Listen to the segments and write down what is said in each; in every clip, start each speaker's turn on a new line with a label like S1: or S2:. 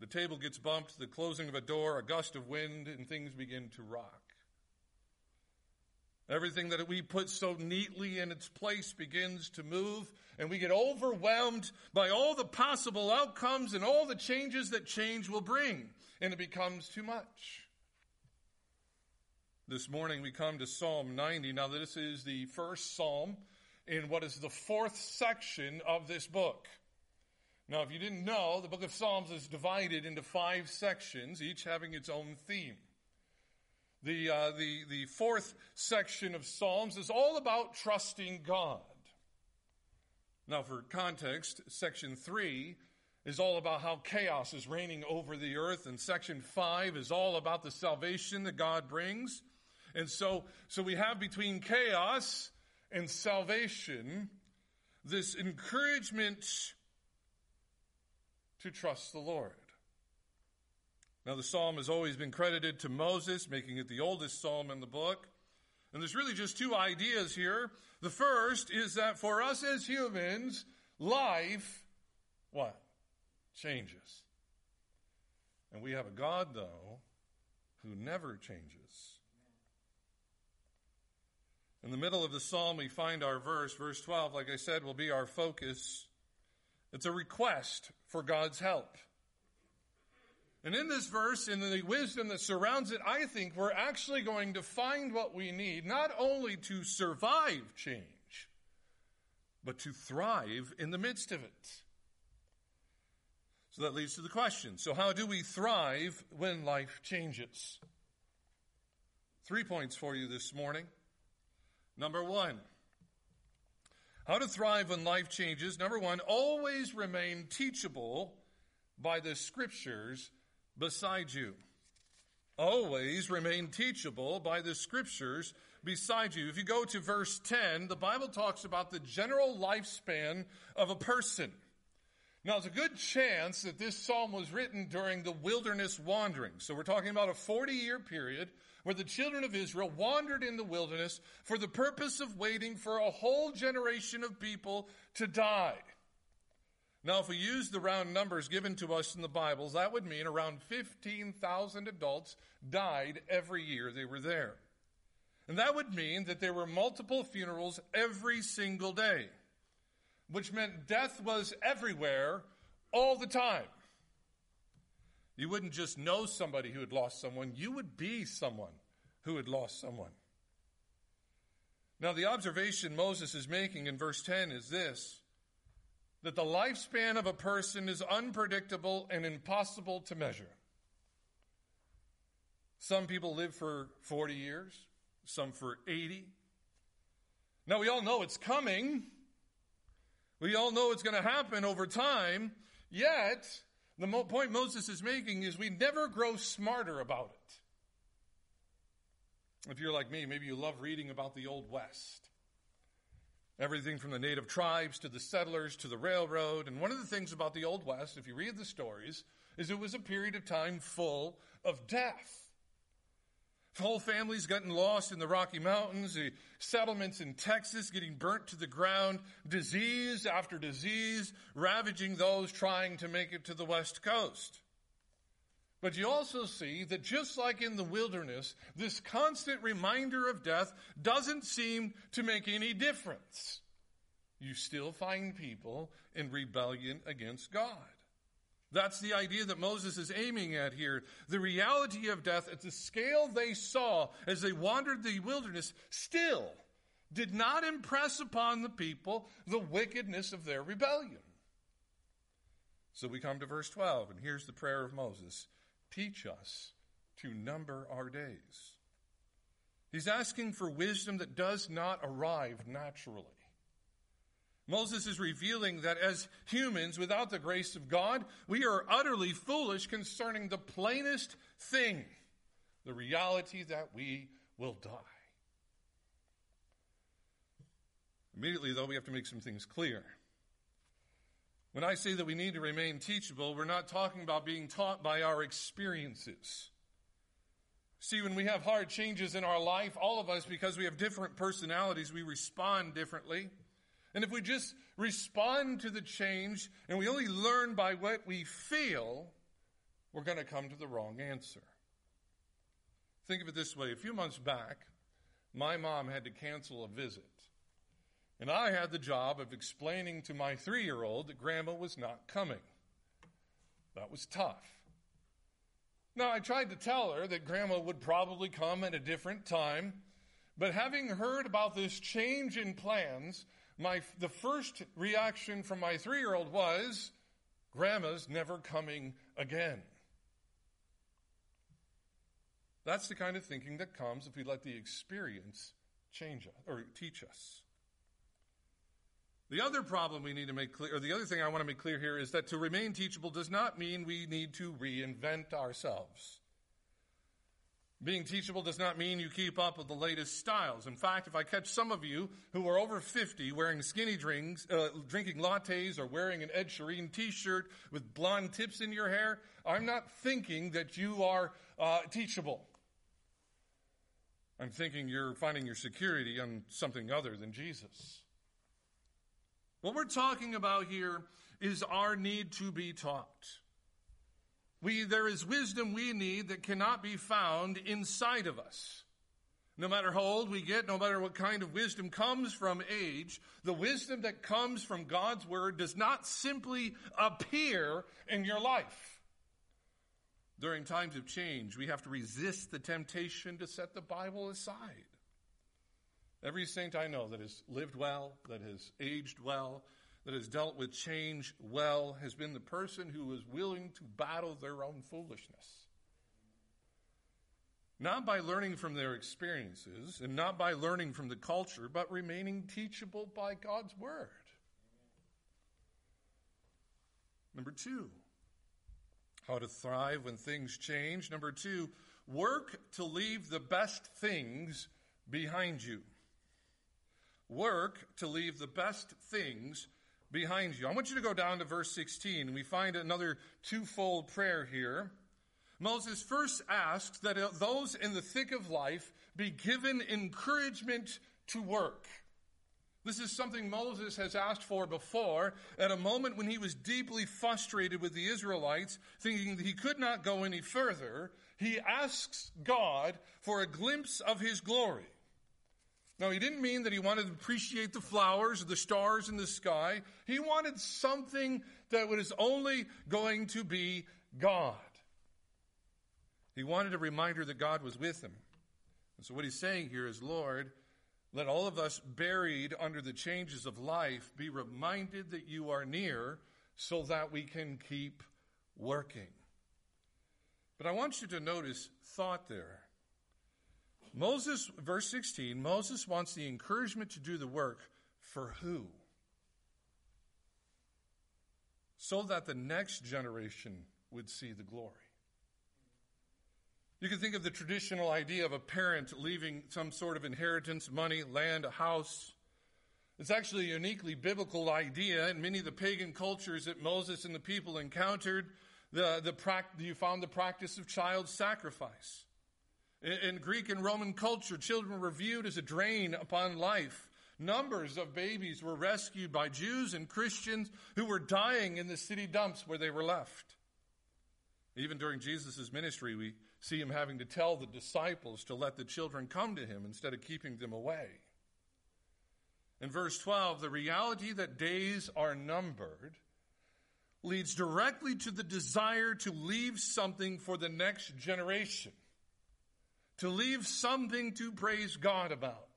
S1: The table gets bumped, the closing of a door, a gust of wind, and things begin to rock. Everything that we put so neatly in its place begins to move, and we get overwhelmed by all the possible outcomes and all the changes that change will bring, and it becomes too much. This morning we come to Psalm 90. Now, this is the first psalm in what is the fourth section of this book. Now, if you didn't know, the book of Psalms is divided into five sections, each having its own theme. The, uh, the, the fourth section of Psalms is all about trusting God. Now, for context, section three is all about how chaos is reigning over the earth, and section five is all about the salvation that God brings. And so, so we have between chaos and salvation this encouragement to trust the Lord. Now, the psalm has always been credited to Moses, making it the oldest psalm in the book. And there's really just two ideas here. The first is that for us as humans, life, what? Changes. And we have a God, though, who never changes. In the middle of the psalm, we find our verse. Verse 12, like I said, will be our focus. It's a request for God's help. And in this verse, in the wisdom that surrounds it, I think we're actually going to find what we need, not only to survive change, but to thrive in the midst of it. So that leads to the question. So how do we thrive when life changes? Three points for you this morning. Number one, how to thrive when life changes. Number one, always remain teachable by the scriptures beside you. Always remain teachable by the scriptures beside you. If you go to verse 10, the Bible talks about the general lifespan of a person. Now, it's a good chance that this psalm was written during the wilderness wandering. So, we're talking about a 40 year period where the children of Israel wandered in the wilderness for the purpose of waiting for a whole generation of people to die. Now, if we use the round numbers given to us in the Bibles, that would mean around 15,000 adults died every year they were there. And that would mean that there were multiple funerals every single day, which meant death was everywhere all the time. You wouldn't just know somebody who had lost someone, you would be someone who had lost someone. Now, the observation Moses is making in verse 10 is this that the lifespan of a person is unpredictable and impossible to measure. Some people live for 40 years, some for 80. Now, we all know it's coming. We all know it's going to happen over time. Yet, the mo- point Moses is making is we never grow smarter about it. If you're like me, maybe you love reading about the Old West. Everything from the native tribes to the settlers to the railroad. And one of the things about the Old West, if you read the stories, is it was a period of time full of death. Whole families getting lost in the Rocky Mountains, the settlements in Texas getting burnt to the ground, disease after disease ravaging those trying to make it to the West Coast. But you also see that just like in the wilderness, this constant reminder of death doesn't seem to make any difference. You still find people in rebellion against God. That's the idea that Moses is aiming at here. The reality of death at the scale they saw as they wandered the wilderness still did not impress upon the people the wickedness of their rebellion. So we come to verse 12, and here's the prayer of Moses Teach us to number our days. He's asking for wisdom that does not arrive naturally. Moses is revealing that as humans, without the grace of God, we are utterly foolish concerning the plainest thing the reality that we will die. Immediately, though, we have to make some things clear. When I say that we need to remain teachable, we're not talking about being taught by our experiences. See, when we have hard changes in our life, all of us, because we have different personalities, we respond differently. And if we just respond to the change and we only learn by what we feel, we're going to come to the wrong answer. Think of it this way a few months back, my mom had to cancel a visit. And I had the job of explaining to my three year old that grandma was not coming. That was tough. Now, I tried to tell her that grandma would probably come at a different time, but having heard about this change in plans, my, the first reaction from my three year old was, Grandma's never coming again. That's the kind of thinking that comes if we let the experience change us or teach us. The other problem we need to make clear, or the other thing I want to make clear here is that to remain teachable does not mean we need to reinvent ourselves. Being teachable does not mean you keep up with the latest styles. In fact, if I catch some of you who are over 50 wearing skinny drinks, uh, drinking lattes, or wearing an Ed Sheeran t-shirt with blonde tips in your hair, I'm not thinking that you are uh, teachable. I'm thinking you're finding your security on something other than Jesus. What we're talking about here is our need to be taught. We, there is wisdom we need that cannot be found inside of us. No matter how old we get, no matter what kind of wisdom comes from age, the wisdom that comes from God's Word does not simply appear in your life. During times of change, we have to resist the temptation to set the Bible aside. Every saint I know that has lived well, that has aged well, that has dealt with change well has been the person who is willing to battle their own foolishness. Not by learning from their experiences and not by learning from the culture, but remaining teachable by God's Word. Number two, how to thrive when things change. Number two, work to leave the best things behind you. Work to leave the best things behind you. I want you to go down to verse 16. We find another twofold prayer here. Moses first asks that those in the thick of life be given encouragement to work. This is something Moses has asked for before at a moment when he was deeply frustrated with the Israelites, thinking that he could not go any further. He asks God for a glimpse of his glory. Now, he didn't mean that he wanted to appreciate the flowers, the stars in the sky. He wanted something that was only going to be God. He wanted a reminder that God was with him. And so, what he's saying here is, Lord, let all of us buried under the changes of life be reminded that you are near so that we can keep working. But I want you to notice thought there. Moses, verse 16, Moses wants the encouragement to do the work for who? So that the next generation would see the glory. You can think of the traditional idea of a parent leaving some sort of inheritance, money, land, a house. It's actually a uniquely biblical idea in many of the pagan cultures that Moses and the people encountered. The, the, you found the practice of child sacrifice. In Greek and Roman culture, children were viewed as a drain upon life. Numbers of babies were rescued by Jews and Christians who were dying in the city dumps where they were left. Even during Jesus' ministry, we see him having to tell the disciples to let the children come to him instead of keeping them away. In verse 12, the reality that days are numbered leads directly to the desire to leave something for the next generation to leave something to praise God about.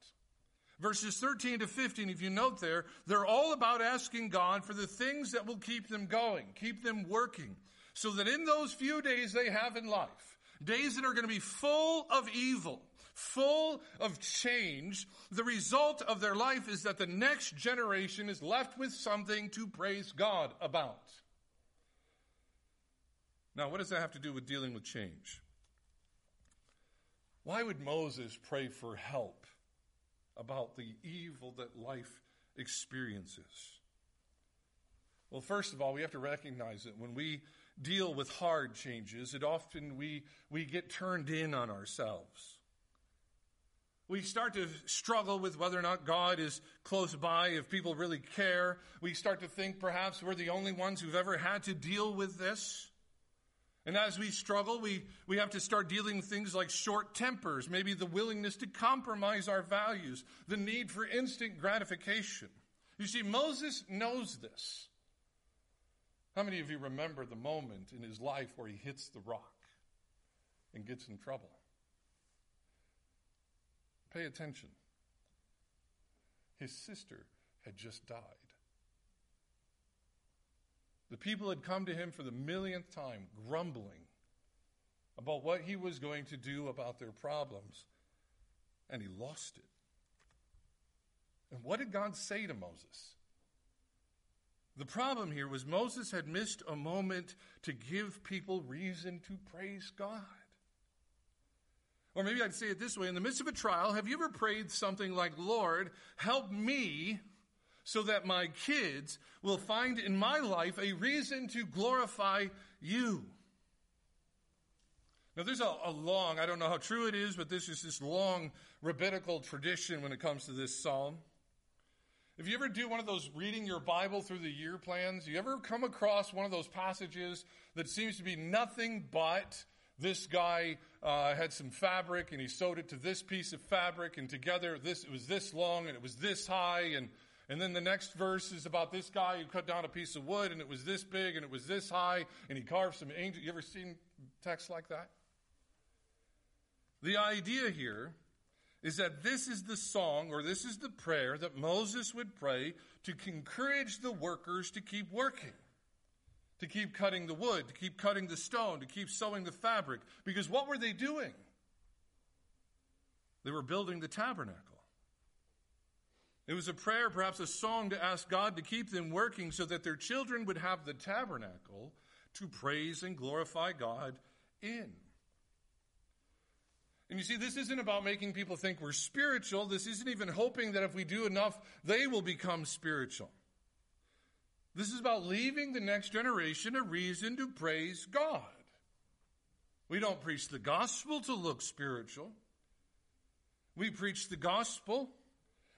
S1: Verses 13 to 15, if you note there, they're all about asking God for the things that will keep them going, keep them working, so that in those few days they have in life, days that are going to be full of evil, full of change, the result of their life is that the next generation is left with something to praise God about. Now, what does that have to do with dealing with change? Why would Moses pray for help about the evil that life experiences? Well, first of all, we have to recognize that when we deal with hard changes, it often we, we get turned in on ourselves. We start to struggle with whether or not God is close by, if people really care. We start to think perhaps we're the only ones who've ever had to deal with this. And as we struggle, we, we have to start dealing with things like short tempers, maybe the willingness to compromise our values, the need for instant gratification. You see, Moses knows this. How many of you remember the moment in his life where he hits the rock and gets in trouble? Pay attention. His sister had just died. The people had come to him for the millionth time, grumbling about what he was going to do about their problems, and he lost it. And what did God say to Moses? The problem here was Moses had missed a moment to give people reason to praise God. Or maybe I'd say it this way in the midst of a trial, have you ever prayed something like, Lord, help me so that my kids will find in my life a reason to glorify you? Now, there's a, a, long, I don't know how true it is, but this is this long rabbinical tradition when it comes to this psalm. If you ever do one of those reading your Bible through the year plans, you ever come across one of those passages that seems to be nothing but this guy uh, had some fabric and he sewed it to this piece of fabric and together this it was this long and it was this high and and then the next verse is about this guy who cut down a piece of wood and it was this big and it was this high and he carved some angels. You ever seen texts like that? The idea here is that this is the song or this is the prayer that Moses would pray to encourage the workers to keep working to keep cutting the wood, to keep cutting the stone, to keep sewing the fabric. Because what were they doing? They were building the tabernacle. It was a prayer, perhaps a song to ask God to keep them working so that their children would have the tabernacle to praise and glorify God in. And you see, this isn't about making people think we're spiritual. This isn't even hoping that if we do enough, they will become spiritual. This is about leaving the next generation a reason to praise God. We don't preach the gospel to look spiritual. We preach the gospel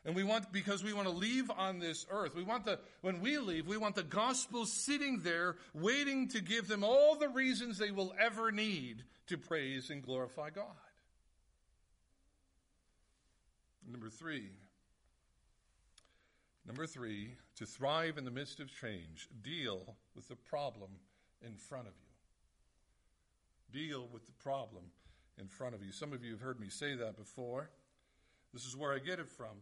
S1: and we want because we want to leave on this earth. We want the when we leave, we want the gospel sitting there waiting to give them all the reasons they will ever need to praise and glorify God. Number 3, Number three, to thrive in the midst of change, deal with the problem in front of you. Deal with the problem in front of you. Some of you have heard me say that before. This is where I get it from.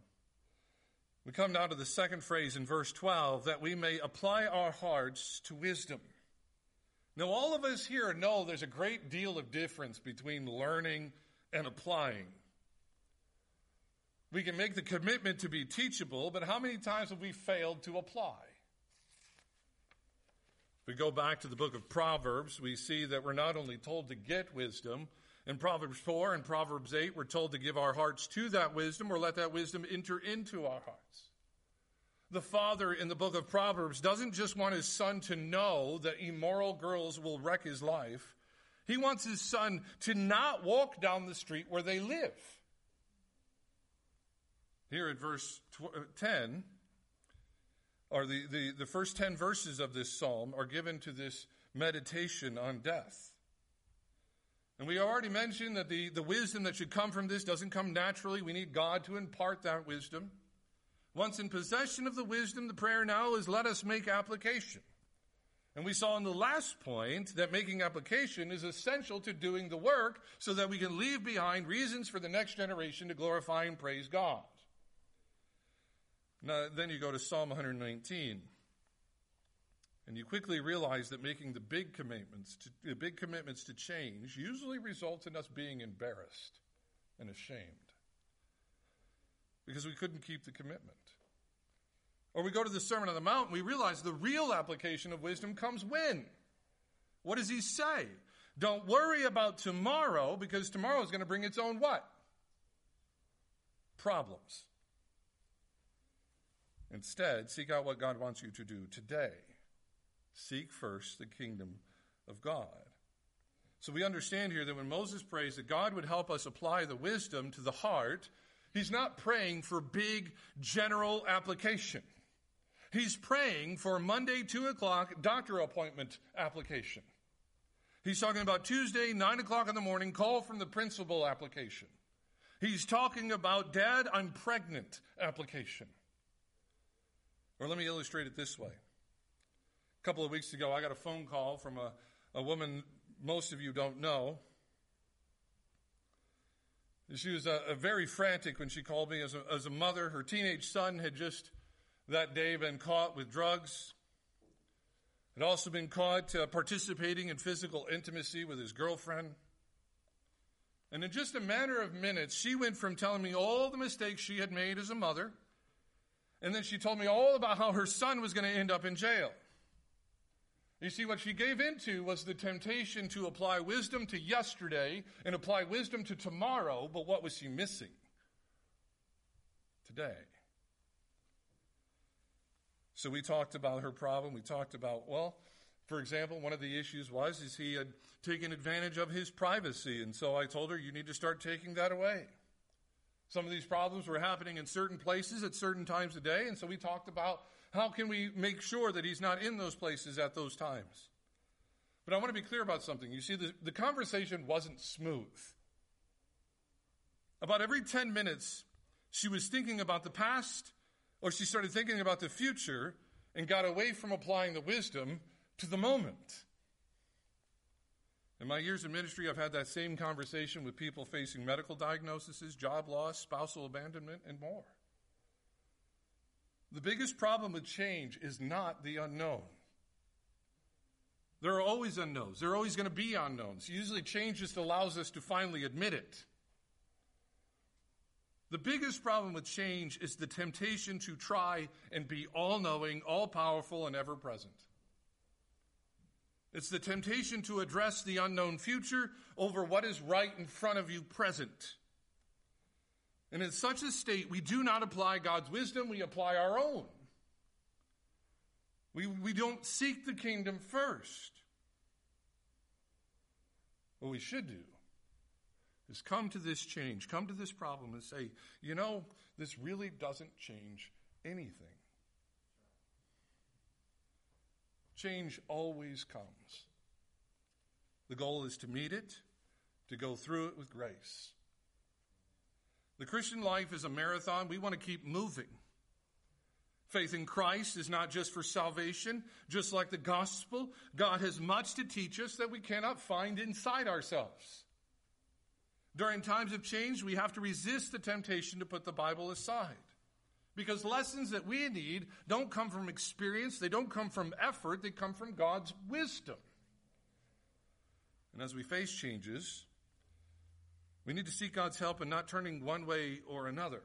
S1: We come now to the second phrase in verse 12 that we may apply our hearts to wisdom. Now, all of us here know there's a great deal of difference between learning and applying. We can make the commitment to be teachable, but how many times have we failed to apply? If we go back to the book of Proverbs, we see that we're not only told to get wisdom, in Proverbs 4 and Proverbs 8, we're told to give our hearts to that wisdom or let that wisdom enter into our hearts. The father in the book of Proverbs doesn't just want his son to know that immoral girls will wreck his life. He wants his son to not walk down the street where they live. Here at verse uh, 10, or the, the, the first 10 verses of this psalm are given to this meditation on death. And we already mentioned that the, the wisdom that should come from this doesn't come naturally. We need God to impart that wisdom. Once in possession of the wisdom, the prayer now is let us make application. And we saw in the last point that making application is essential to doing the work so that we can leave behind reasons for the next generation to glorify and praise God. Now, then you go to Psalm 119. And you quickly realize that making the big commitments to, the big commitments to change usually results in us being embarrassed and ashamed because we couldn't keep the commitment. Or we go to the Sermon on the Mount and we realize the real application of wisdom comes when? What does he say? Don't worry about tomorrow because tomorrow is going to bring its own what? Problems. Instead, seek out what God wants you to do today. Seek first the kingdom of God. So we understand here that when Moses prays that God would help us apply the wisdom to the heart, he's not praying for big general application. He's praying for Monday, 2 o'clock doctor appointment application. He's talking about Tuesday, 9 o'clock in the morning, call from the principal application. He's talking about dad, I'm pregnant application. Or let me illustrate it this way. A couple of weeks ago, I got a phone call from a, a woman most of you don't know. She was uh, very frantic when she called me as a, as a mother. Her teenage son had just that day been caught with drugs. Had also been caught uh, participating in physical intimacy with his girlfriend. And in just a matter of minutes, she went from telling me all the mistakes she had made as a mother, and then she told me all about how her son was going to end up in jail. You see, what she gave into was the temptation to apply wisdom to yesterday and apply wisdom to tomorrow, but what was she missing? Today. So we talked about her problem. We talked about, well, for example, one of the issues was is he had taken advantage of his privacy, and so I told her you need to start taking that away. Some of these problems were happening in certain places at certain times of day, and so we talked about how can we make sure that he's not in those places at those times? But I want to be clear about something. You see, the, the conversation wasn't smooth. About every 10 minutes, she was thinking about the past, or she started thinking about the future and got away from applying the wisdom to the moment. In my years in ministry, I've had that same conversation with people facing medical diagnoses, job loss, spousal abandonment, and more. The biggest problem with change is not the unknown. There are always unknowns. There are always going to be unknowns. Usually, change just allows us to finally admit it. The biggest problem with change is the temptation to try and be all knowing, all powerful, and ever present. It's the temptation to address the unknown future over what is right in front of you present. And in such a state, we do not apply God's wisdom, we apply our own. We, we don't seek the kingdom first. What we should do is come to this change, come to this problem and say, you know, this really doesn't change anything. Change always comes. The goal is to meet it, to go through it with grace. The Christian life is a marathon. We want to keep moving. Faith in Christ is not just for salvation, just like the gospel. God has much to teach us that we cannot find inside ourselves. During times of change, we have to resist the temptation to put the Bible aside. Because lessons that we need don't come from experience, they don't come from effort, they come from God's wisdom. And as we face changes, we need to seek God's help in not turning one way or another,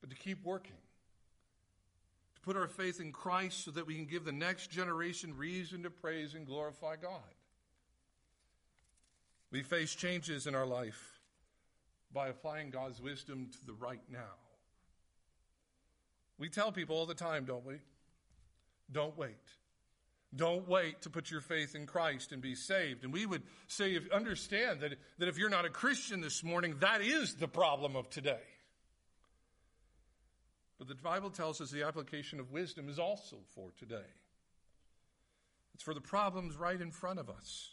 S1: but to keep working. To put our faith in Christ so that we can give the next generation reason to praise and glorify God. We face changes in our life by applying God's wisdom to the right now. We tell people all the time, don't we? Don't wait. Don't wait to put your faith in Christ and be saved. And we would say, if, understand that, that if you're not a Christian this morning, that is the problem of today. But the Bible tells us the application of wisdom is also for today. It's for the problems right in front of us.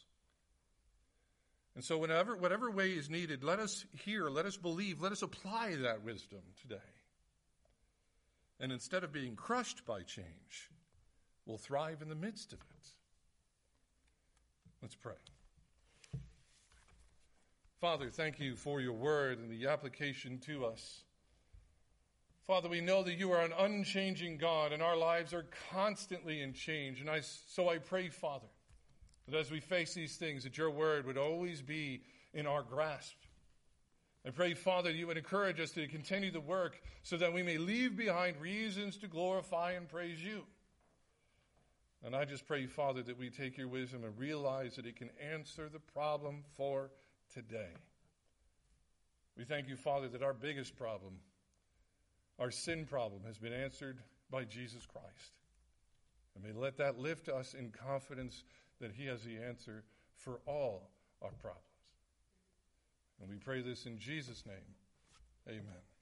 S1: And so, whenever, whatever way is needed, let us hear, let us believe, let us apply that wisdom today. And instead of being crushed by change, will thrive in the midst of it. Let's pray. Father, thank you for your word and the application to us. Father, we know that you are an unchanging God and our lives are constantly in change. And I, so I pray, Father, that as we face these things, that your word would always be in our grasp. I pray, Father, you would encourage us to continue the work so that we may leave behind reasons to glorify and praise you. And I just pray, Father, that we take your wisdom and realize that it can answer the problem for today. We thank you, Father, that our biggest problem, our sin problem, has been answered by Jesus Christ. And may let that lift us in confidence that He has the answer for all our problems. And we pray this in Jesus' name. Amen.